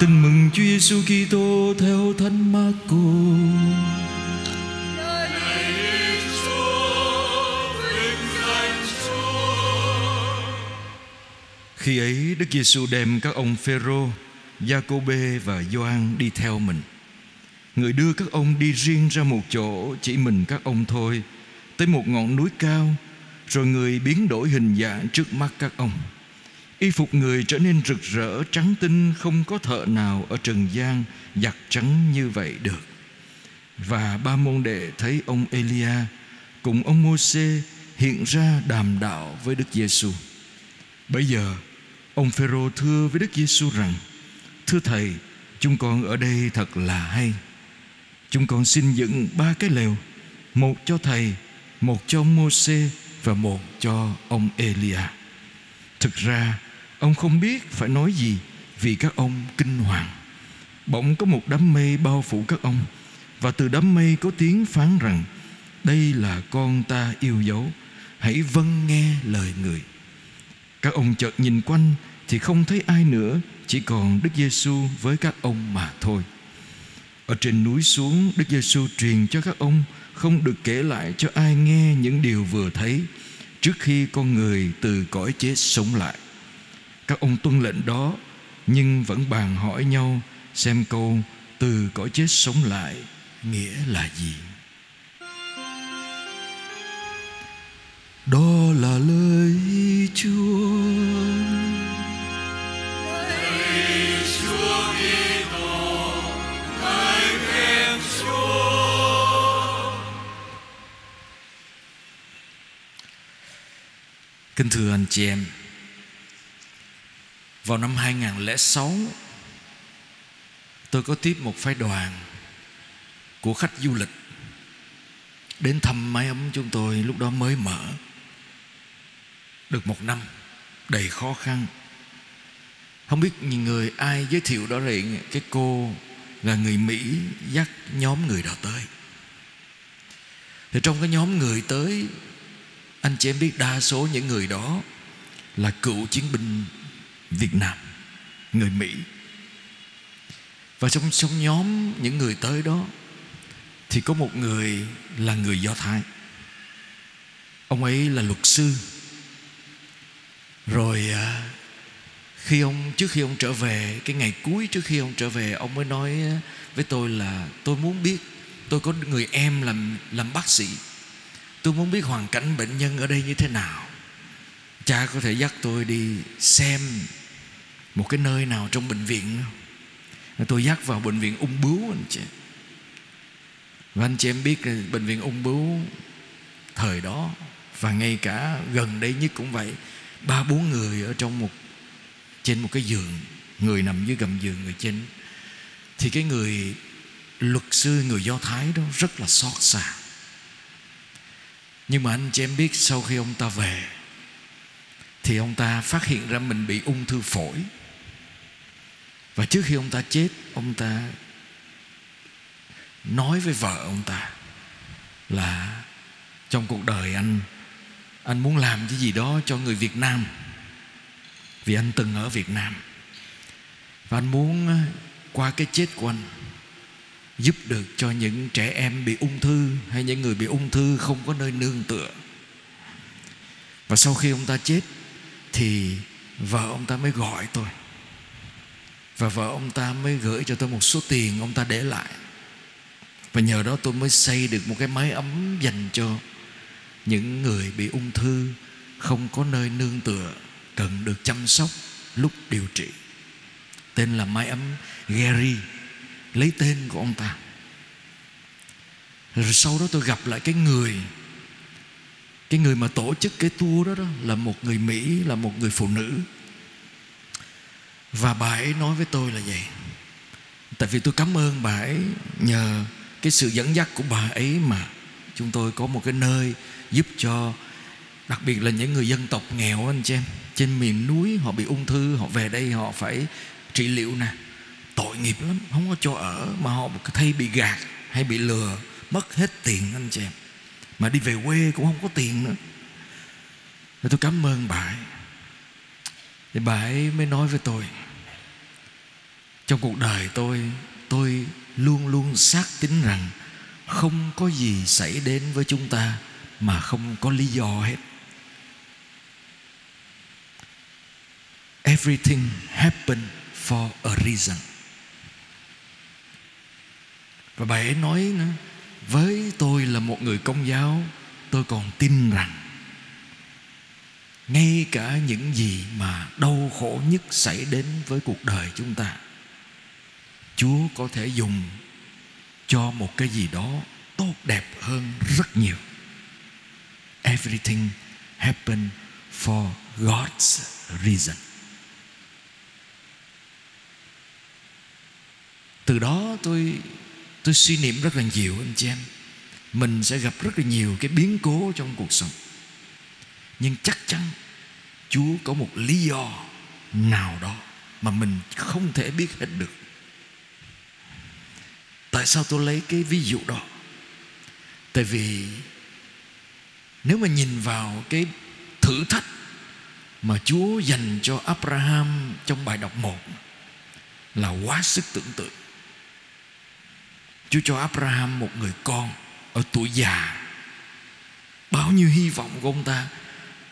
Tin mừng Chúa Giêsu Kitô theo Thánh Marco. Khi ấy Đức Giêsu đem các ông Phêrô, Giacôbê và Gioan đi theo mình. Người đưa các ông đi riêng ra một chỗ chỉ mình các ông thôi, tới một ngọn núi cao, rồi người biến đổi hình dạng trước mắt các ông. Y phục người trở nên rực rỡ, trắng tinh, Không có thợ nào ở trần gian Giặt trắng như vậy được. Và ba môn đệ thấy ông Elia Cùng ông Môsê hiện ra đàm đạo với Đức Giêsu. Bây giờ, ông Phêrô thưa với Đức Giêsu rằng, Thưa Thầy, Chúng con ở đây thật là hay. Chúng con xin dựng ba cái lều, Một cho Thầy, Một cho ông Môsê Và một cho ông Elia. Thực ra Ông không biết phải nói gì Vì các ông kinh hoàng. Bỗng có một đám mây bao phủ các ông, Và từ đám mây có tiếng phán rằng, Đây là con ta yêu dấu, Hãy vâng nghe lời người. Các ông chợt nhìn quanh Thì không thấy ai nữa, Chỉ còn Đức Giêsu với các ông mà thôi. Ở trên núi xuống, Đức Giêsu truyền cho các ông Không được kể lại cho ai nghe Những điều vừa thấy Trước khi con người từ cõi chết sống lại các ông tuân lệnh đó, nhưng vẫn bàn hỏi nhau xem câu từ cõi chết sống lại nghĩa là gì. Đó là lời chúa. Lời chúa Kitô lời khen chúa kính thưa anh chị em vào năm 2006 Tôi có tiếp một phái đoàn Của khách du lịch Đến thăm mái ấm chúng tôi Lúc đó mới mở. Được một năm Đầy khó khăn. Không biết những người ai giới thiệu đó là Cái cô là người Mỹ Dắt nhóm người đó tới. Thì trong cái nhóm người tới, Anh chị em biết đa số những người đó Là cựu chiến binh Việt Nam Người Mỹ. Và trong, trong nhóm những người tới đó Thì có một người là người Do Thái. Ông ấy là luật sư. Rồi à, khi ông trước khi ông trở về cái ngày cuối trước khi ông trở về ông mới nói với tôi là tôi muốn biết tôi có người em làm làm bác sĩ. Tôi muốn biết hoàn cảnh bệnh nhân ở đây như thế nào cha có thể dắt tôi đi xem một cái nơi nào trong bệnh viện tôi dắt vào bệnh viện ung bướu anh chị. Và anh chị em biết bệnh viện ung bướu thời đó, và ngay cả gần đây nhất cũng vậy, ba bốn người ở trong một, trên một cái giường, người nằm dưới gầm giường người trên. Thì cái người luật sư, người do thái đó rất là xót xa. Nhưng mà anh chị em biết sau khi ông ta về thì ông ta phát hiện ra mình bị ung thư phổi. Và trước khi ông ta chết, ông ta nói với vợ ông ta là trong cuộc đời anh anh muốn làm cái gì đó cho người Việt Nam. Vì anh từng ở Việt Nam. Và anh muốn ờ, qua cái chết của anh, giúp được cho những trẻ em bị ung thư hay những người bị ung thư không có nơi nương tựa. Và sau khi ông ta chết thì vợ ông ta mới gọi tôi. Và vợ ông ta mới gửi cho tôi một số tiền ông ta để lại. Và nhờ đó tôi mới xây được một cái mái ấm dành cho những người bị ung thư không có nơi nương tựa, cần được chăm sóc lúc điều trị. Tên là mái ấm Gary, lấy tên của ông ta. Rồi sau đó tôi gặp lại cái người cái người mà tổ chức cái tour đó đó là một người Mỹ, là một người phụ nữ. Và bà ấy nói với tôi là vậy. Tại vì tôi cảm ơn bà ấy Nhờ cái sự dẫn dắt của bà ấy mà Chúng tôi có một cái nơi Giúp cho, Đặc biệt là những người dân tộc nghèo anh chị em. Trên miền núi họ bị ung thư, Họ về đây họ phải trị liệu nè. Tội nghiệp lắm, Không có chỗ ở Mà họ thay bị gạt hay bị lừa, Mất hết tiền anh chị em. Mà đi về quê cũng không có tiền nữa. Rồi tôi cảm ơn bà ấy. Thì bà ấy mới nói với tôi, trong cuộc đời tôi tôi luôn luôn xác tín rằng không có gì xảy đến với chúng ta mà không có lý do hết. Everything happened for a reason. Và bài ấy nói nữa với tôi là một người công giáo, tôi còn tin rằng ngay cả những gì mà đau khổ nhất xảy đến với cuộc đời chúng ta, chúa có thể dùng cho một cái gì đó tốt đẹp hơn rất nhiều. Everything happen for god's reason. Từ đó tôi tôi suy niệm rất là nhiều, anh chị em. Mình sẽ gặp rất là nhiều cái biến cố trong cuộc sống. Nhưng chắc chắn chúa có một lý do nào đó mà mình không thể biết hết được. Tại sao tôi lấy cái ví dụ đó? Tại vì nếu mà nhìn vào cái thử thách mà Chúa dành cho Abraham trong bài đọc 1 là quá sức tưởng tượng. Chúa cho Abraham một người con ở tuổi già. Bao nhiêu hy vọng của ông ta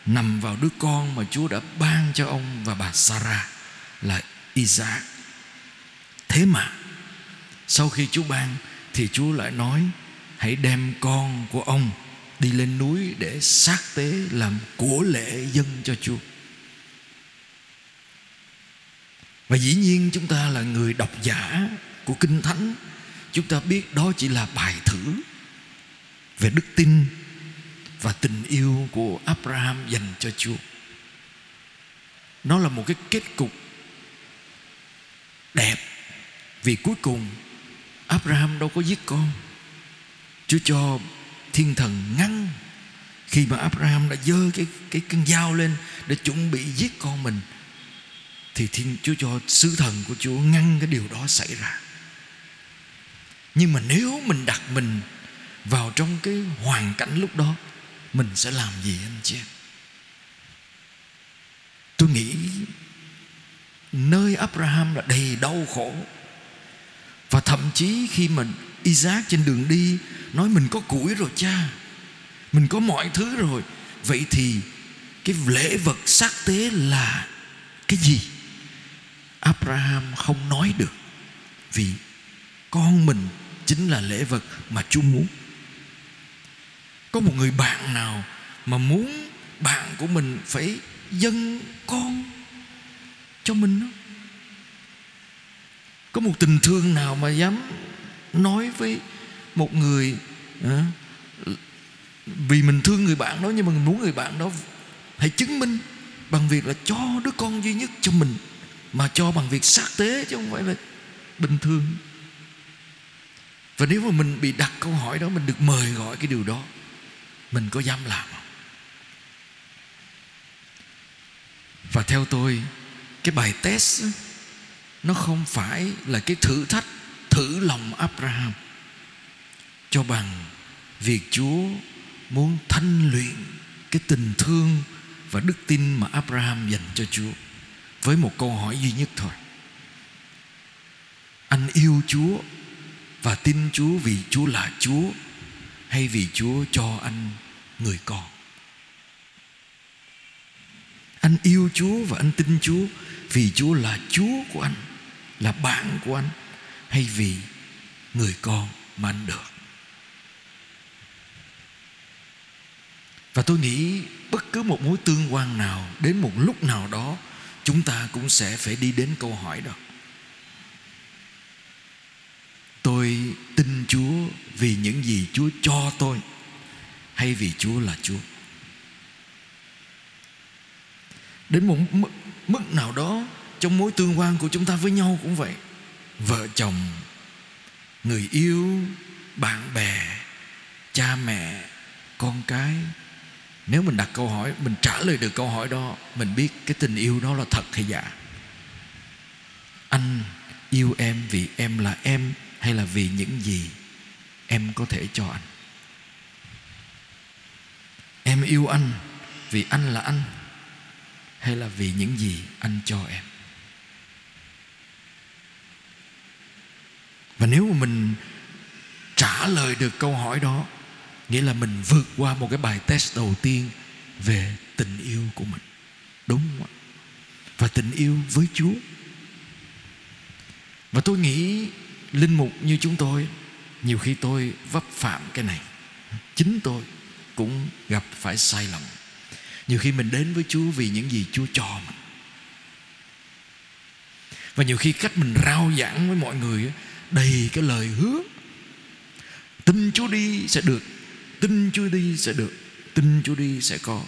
nằm vào đứa con mà Chúa đã ban cho ông và bà Sarah là Isaac. Thế mà, sau khi Chúa ban thì Chúa lại nói, hãy đem con của ông đi lên núi để xác tế làm của lễ dân cho Chúa. Và dĩ nhiên chúng ta là người độc giả của Kinh Thánh Chúng ta biết đó chỉ là bài thử Về đức tin Và tình yêu của Abraham dành cho Chúa. Nó là một cái kết cục Đẹp Vì cuối cùng Abraham đâu có giết con. Chúa cho thiên thần ngăn Khi mà Abraham đã dơ cái, cái cân dao lên Để chuẩn bị giết con mình Thì thiên Chúa cho sứ thần của Chúa ngăn cái điều đó xảy ra. Nhưng mà nếu mình đặt mình vào trong cái hoàn cảnh lúc đó, Mình sẽ làm gì anh chị em? Tôi nghĩ nơi Abraham là đầy đau khổ. Và thậm chí khi mà Isaac trên đường đi nói mình có củi rồi cha, mình có mọi thứ rồi, vậy thì cái lễ vật xác tế là cái gì? Abraham không nói được vì con mình chính là lễ vật mà Chúa muốn. Có một người bạn nào mà muốn bạn của mình phải dâng con cho mình không có một tình thương nào mà dám nói với một người à, vì mình thương người bạn đó nhưng mà mình muốn người bạn đó hãy chứng minh bằng việc là cho đứa con duy nhất cho mình mà cho bằng việc xác tế chứ không phải là bình thường và nếu mà mình bị đặt câu hỏi đó, mình được mời gọi cái điều đó, mình có dám làm không và theo tôi, cái bài test nó không phải là cái thử thách, thử lòng Abraham cho bằng việc Chúa muốn thanh luyện cái tình thương và đức tin mà Abraham dành cho Chúa với một câu hỏi duy nhất thôi. Anh yêu Chúa và tin Chúa vì Chúa là Chúa hay vì Chúa cho anh người con? Anh yêu Chúa và anh tin Chúa vì Chúa là Chúa của anh, là bạn của anh hay vì người con mà anh được. Và tôi nghĩ bất cứ một mối tương quan nào đến một lúc nào đó chúng ta cũng sẽ phải đi đến câu hỏi đó. Tôi tin Chúa vì những gì Chúa cho tôi hay vì Chúa là Chúa. Đến một mức nào đó trong mối tương quan của chúng ta với nhau cũng vậy. Vợ chồng, người yêu, bạn bè, cha mẹ, con cái nếu mình đặt câu hỏi mình trả lời được câu hỏi đó mình biết cái tình yêu đó là thật hay giả anh yêu em vì em là em hay là vì những gì em có thể cho anh. Em yêu anh vì anh là anh, hay là vì những gì anh cho em? Và nếu mà mình trả lời được câu hỏi đó, nghĩa là mình vượt qua một cái bài test đầu tiên về tình yêu của mình. Đúng không ạ? Và tình yêu với chúa. Và tôi nghĩ, linh mục, như chúng tôi nhiều khi tôi vấp phạm cái này. Chính tôi cũng gặp phải sai lầm. Nhiều khi mình đến với chúa vì những gì chúa cho mình. Và nhiều khi cách mình rao giảng với mọi người đầy cái lời hứa. Tin chúa đi sẽ được, tin chúa đi sẽ được, tin chúa đi sẽ có.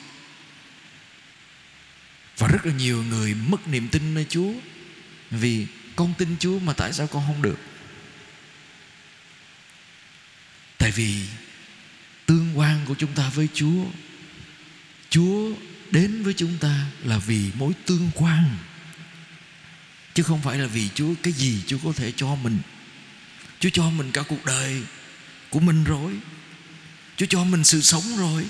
Và rất là nhiều người mất niềm tin nơi chúa vì con tin chúa mà tại sao con không được? Tại vì tương quan của chúng ta với chúa chúa đến với chúng ta là vì mối tương quan, chứ không phải là vì chúa cái gì chúa có thể cho mình. Chúa cho mình cả cuộc đời của mình rồi, chúa cho mình sự sống rồi.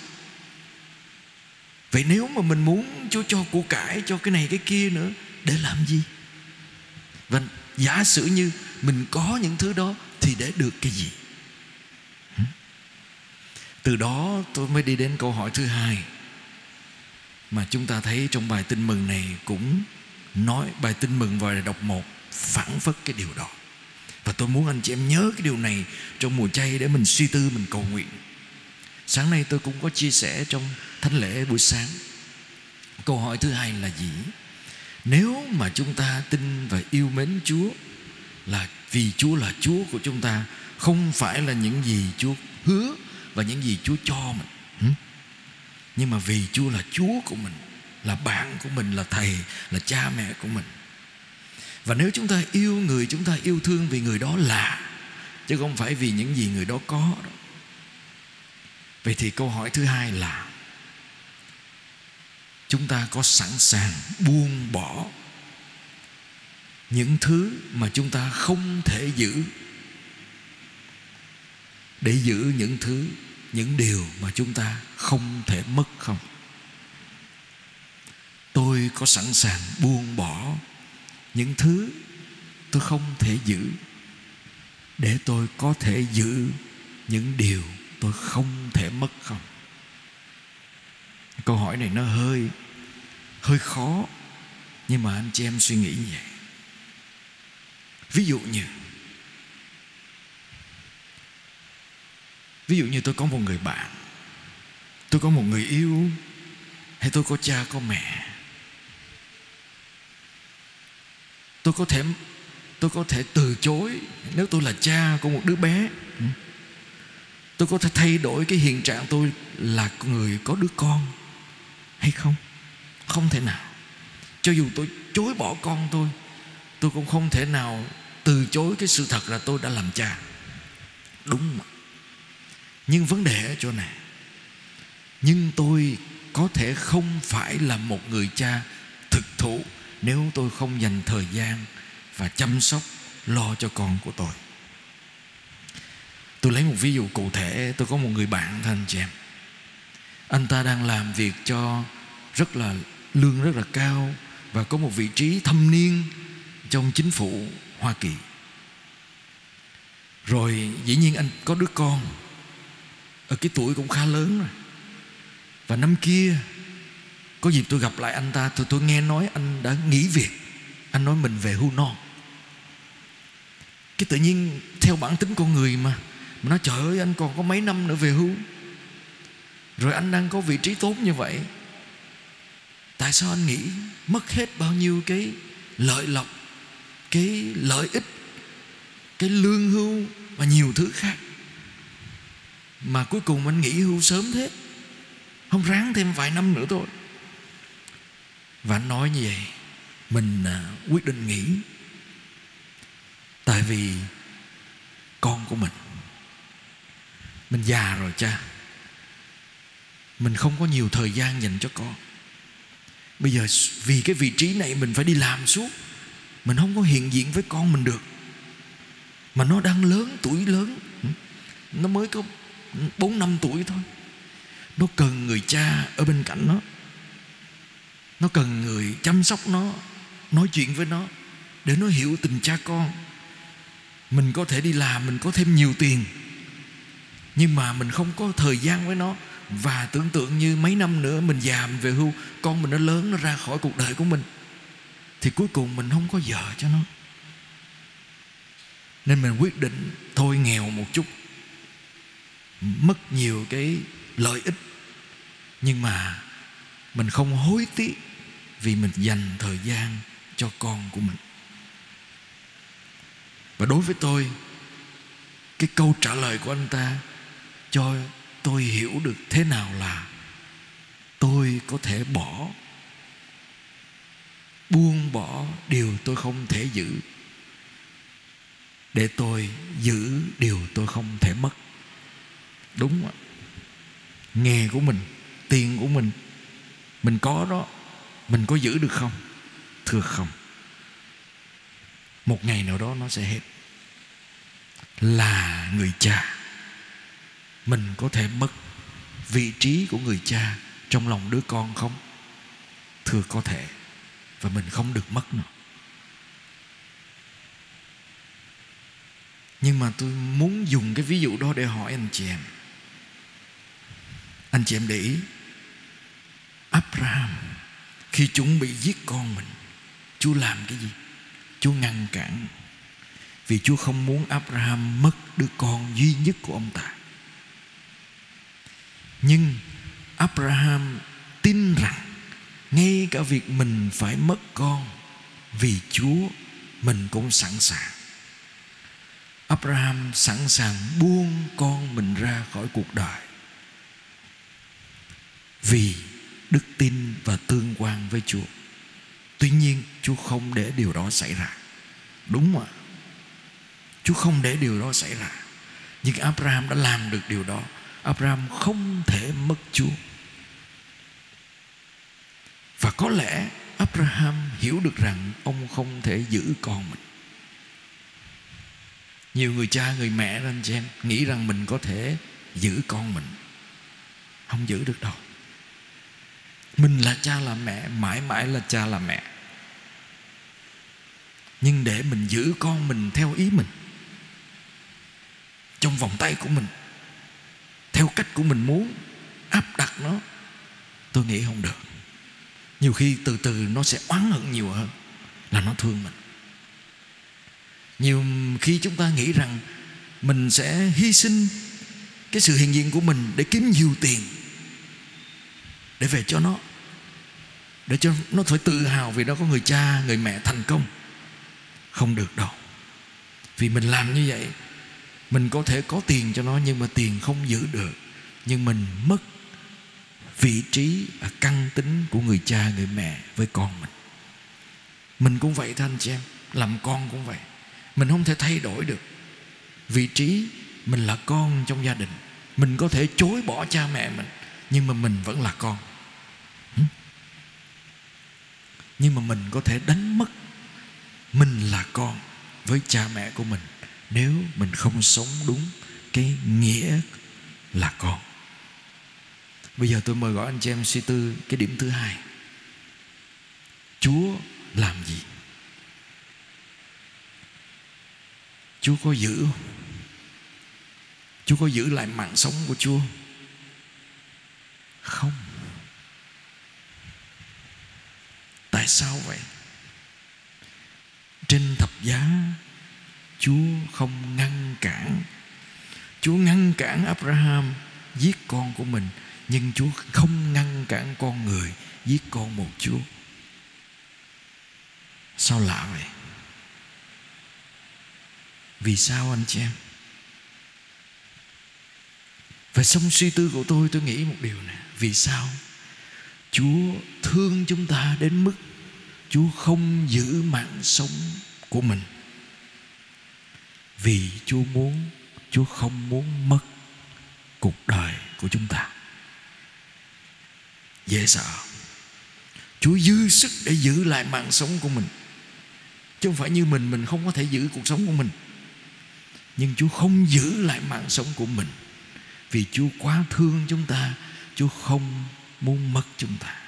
Vậy nếu mà mình muốn chúa cho của cải, cho cái này cái kia nữa, để làm gì? Và giả sử như mình có những thứ đó, thì để được cái gì? Từ đó tôi mới đi đến câu hỏi thứ hai mà chúng ta thấy trong bài tin mừng này cũng nói, bài tin mừng vào đọc một phản phất cái điều đó. Và tôi muốn anh chị em nhớ cái điều này trong mùa chay để mình suy tư, mình cầu nguyện. Sáng nay tôi cũng có chia sẻ trong thánh lễ buổi sáng. Câu hỏi thứ hai là gì? Nếu mà chúng ta tin và yêu mến chúa là vì chúa là chúa của chúng ta, không phải là những gì chúa hứa và những gì chúa cho mình. Nhưng mà vì chúa là chúa của mình, là bạn của mình, là thầy, là cha mẹ của mình. Và nếu chúng ta yêu người, chúng ta yêu thương vì người đó là, chứ không phải vì những gì người đó có. Đó. vậy thì câu hỏi thứ hai là, chúng ta có sẵn sàng buông bỏ những thứ mà chúng ta không thể giữ để giữ những thứ những điều mà chúng ta không thể mất không. Tôi có sẵn sàng buông bỏ những thứ tôi không thể giữ để tôi có thể giữ những điều tôi không thể mất không. Câu hỏi này nó hơi hơi khó, nhưng mà anh chị em suy nghĩ như vậy. Ví dụ như ví dụ như tôi có một người bạn, tôi có một người yêu, hay tôi có cha, có mẹ, tôi có thể, tôi có thể từ chối. Nếu tôi là cha của một đứa bé ừ, tôi có thể thay đổi cái hiện trạng tôi là người có đứa con hay không? Không thể nào. Cho dù tôi chối bỏ con tôi tôi cũng không thể nào từ chối cái sự thật là tôi đã làm cha. Đúng mà nhưng vấn đề ở chỗ này, nhưng tôi có thể không phải là một người cha thực thụ nếu tôi không dành thời gian và chăm sóc, lo cho con của tôi. Tôi lấy một ví dụ cụ thể, tôi có một người bạn thôi anh chị em. Anh ta đang làm việc cho rất là, lương rất là cao và có một vị trí thâm niên trong chính phủ Hoa Kỳ. Rồi dĩ nhiên anh có đứa con ở cái tuổi cũng khá lớn rồi. Và năm kia, có dịp tôi gặp lại anh ta, tôi tôi nghe nói anh đã nghỉ việc. Anh nói mình về hưu non cái tự nhiên, theo bản tính con người mà mà nói, trời ơi, anh còn có mấy năm nữa về hưu. Rồi anh đang có vị trí tốt như vậy. Tại sao anh nghĩ mất hết bao nhiêu cái lợi lộc, cái lợi ích, cái lương hưu và nhiều thứ khác? Mà cuối cùng anh nghỉ hưu sớm thế. Không ráng thêm vài năm nữa thôi. Và anh nói như vậy mình à, quyết định nghỉ. Tại vì con của mình mình già rồi cha. Mình không có nhiều thời gian dành cho con. Bây giờ vì cái vị trí này mình phải đi làm suốt. Mình không có hiện diện với con mình được. Mà nó đang lớn tuổi lớn. Nó mới có bốn, năm tuổi thôi. Nó cần người cha ở bên cạnh nó. Nó cần người chăm sóc nó, nói chuyện với nó để nó hiểu tình cha con. Mình có thể đi làm, mình có thêm nhiều tiền, nhưng mà mình không có thời gian với nó. Và tưởng tượng như mấy năm nữa mình già, mình về hưu, con mình nó lớn, nó ra khỏi cuộc đời của mình, thì cuối cùng mình không có vợ cho nó. Nên mình quyết định thôi nghèo một chút mất nhiều cái lợi ích. Nhưng mà mình không hối tiếc vì mình dành thời gian cho con của mình. Và đối với tôi, cái câu trả lời của anh ta cho tôi hiểu được thế nào là tôi có thể bỏ, buông bỏ điều tôi không thể giữ, để tôi giữ điều tôi không thể mất đúng đó. nghề của mình, tiền của mình mình có đó, mình có giữ được không? Thưa không. Một ngày nào đó nó sẽ hết. Là người cha. Mình có thể mất vị trí của người cha trong lòng đứa con không? Thưa có thể. Và mình không được mất nữa. nhưng mà tôi muốn dùng cái ví dụ đó để hỏi anh chị em anh chị em để ý. Abraham, khi chuẩn bị giết con mình, Chúa làm cái gì? Chúa ngăn cản. Vì Chúa không muốn Abraham mất đứa con duy nhất của ông ta. Nhưng Abraham tin rằng Ngay cả việc mình phải mất con, Vì Chúa, mình cũng sẵn sàng. Abraham sẵn sàng buông con mình ra khỏi cuộc đời. Vì đức tin và tương quan với Chúa. Tuy nhiên Chúa không để điều đó xảy ra. Đúng không ạ? Chúa không để điều đó xảy ra. Nhưng Abraham đã làm được điều đó. Abraham không thể mất Chúa. Và có lẽ Abraham hiểu được rằng ông không thể giữ con mình. Nhiều người cha, người mẹ anh chị em nghĩ rằng mình có thể giữ con mình. Không giữ được đâu. Mình là cha là mẹ, Mãi mãi là cha là mẹ. Nhưng để mình giữ con mình theo ý mình, Trong vòng tay của mình, Theo cách của mình muốn Áp đặt nó, Tôi nghĩ không được. Nhiều khi từ từ nó sẽ oán hận nhiều hơn Là nó thương mình. Nhiều khi chúng ta nghĩ rằng Mình sẽ hy sinh Cái sự hiện diện của mình Để kiếm nhiều tiền để về cho nó để cho nó phải tự hào vì nó có người cha, người mẹ thành công. Không được đâu. Vì mình làm như vậy, mình có thể có tiền cho nó nhưng mà tiền không giữ được. Nhưng mình mất vị trí và căn tính của người cha, người mẹ với con mình. Mình cũng vậy thôi anh chị em, làm con cũng vậy. Mình không thể thay đổi được. Vị trí mình là con trong gia đình. Mình có thể chối bỏ cha mẹ mình, nhưng mà mình vẫn là con nhưng mà mình có thể đánh mất mình là con với cha mẹ của mình nếu mình không sống đúng cái nghĩa là con. Bây giờ tôi mời gọi anh chị em suy tư cái điểm thứ hai. Chúa làm gì? Chúa có giữ chúa có giữ lại mạng sống của chúa không? Tại sao vậy? Trên thập giá, chúa không ngăn cản. Chúa ngăn cản abraham giết con của mình, nhưng chúa không ngăn cản con người giết con một chúa. Sao lạ vậy? Vì sao anh chị em? Và xong suy tư của tôi tôi nghĩ một điều này vì sao chúa thương chúng ta đến mức Chúa không giữ mạng sống của mình. Vì Chúa muốn, Chúa không muốn mất cuộc đời của chúng ta. Dễ sợ. Chúa dư sức để giữ lại mạng sống của mình. Chứ không phải như mình Mình không có thể giữ cuộc sống của mình. Nhưng Chúa không giữ lại mạng sống của mình. Vì Chúa quá thương chúng ta, Chúa không muốn mất chúng ta.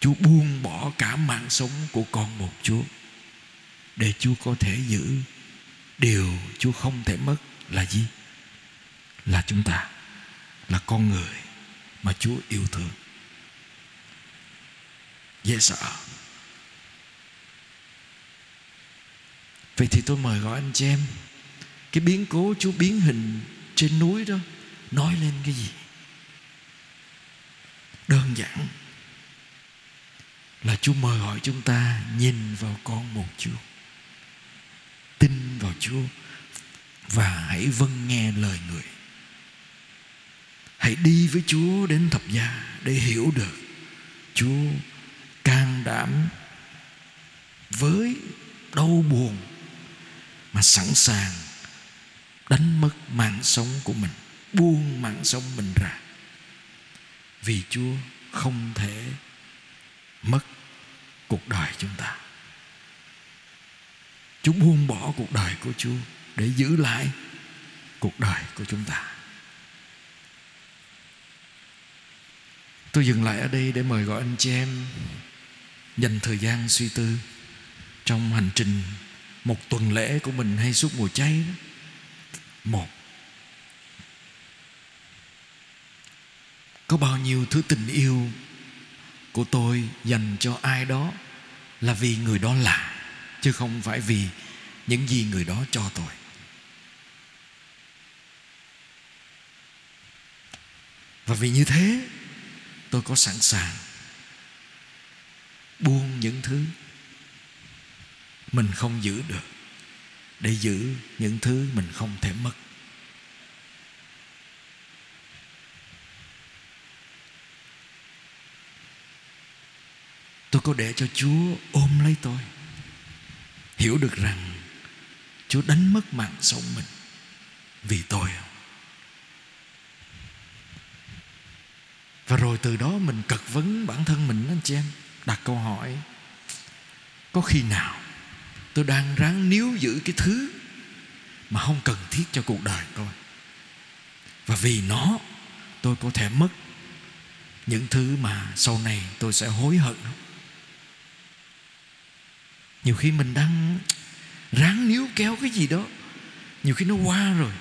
Chúa buông bỏ cả mạng sống của con một Chúa để Chúa có thể giữ. Điều chúa không thể mất là gì? Là chúng ta, là con người mà chúa yêu thương. Dễ sợ vậy thì tôi mời gọi anh chị em, cái biến cố chúa biến hình trên núi đó, nói lên cái gì? Đơn giản là Chúa mời gọi chúng ta nhìn vào con một Chúa. Tin vào Chúa và hãy vâng nghe lời người. Hãy đi với Chúa đến thập gia để hiểu được Chúa can đảm với đau buồn mà sẵn sàng đánh mất mạng sống của mình, buông mạng sống mình ra. Vì Chúa không thể mất cuộc đời chúng ta chúng buông bỏ cuộc đời của Chúa để giữ lại cuộc đời của chúng ta. Tôi dừng lại ở đây để mời gọi anh chị em dành thời gian suy tư trong hành trình một tuần lễ của mình hay suốt mùa cháy đó. Một, Có bao nhiêu thứ tình yêu của tôi dành cho ai đó là vì người đó là, chứ không phải vì những gì người đó cho tôi. Và vì như thế, tôi có sẵn sàng buông những thứ mình không giữ được để giữ những thứ mình không thể mất. Có để cho chúa ôm lấy tôi. Hiểu được rằng chúa đánh mất mạng sống mình vì tôi và rồi từ đó mình cật vấn bản thân mình, anh chị em, đặt câu hỏi, có khi nào tôi đang ráng níu giữ cái thứ mà không cần thiết cho cuộc đời tôi? Và vì nó, tôi có thể mất những thứ mà sau này tôi sẽ hối hận không? Nhiều khi mình đang ráng níu kéo cái gì đó. Nhiều khi nó qua rồi,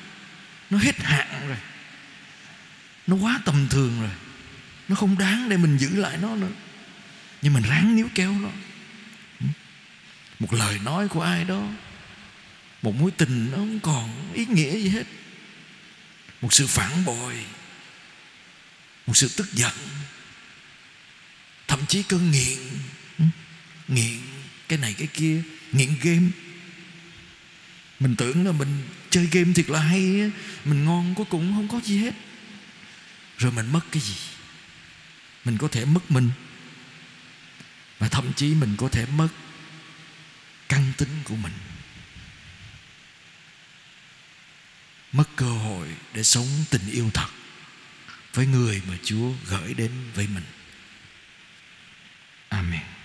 nó hết hạn rồi, nó quá tầm thường rồi, nó không đáng để mình giữ lại nó nữa. Nhưng mình ráng níu kéo nó. Ừ. Một lời nói của ai đó, một mối tình nó không còn ý nghĩa gì hết. Một sự phản bội, một sự tức giận, thậm chí cơn nghiện ừ, nghiện cái này, cái kia, nghiện game. Mình tưởng là mình chơi game thiệt là hay mình ngon cuối cùng không có gì hết. Rồi mình mất cái gì? Mình có thể mất mình. Và thậm chí mình có thể mất căn tính của mình. Mất cơ hội để sống tình yêu thật với người mà chúa gửi đến với mình. Amen.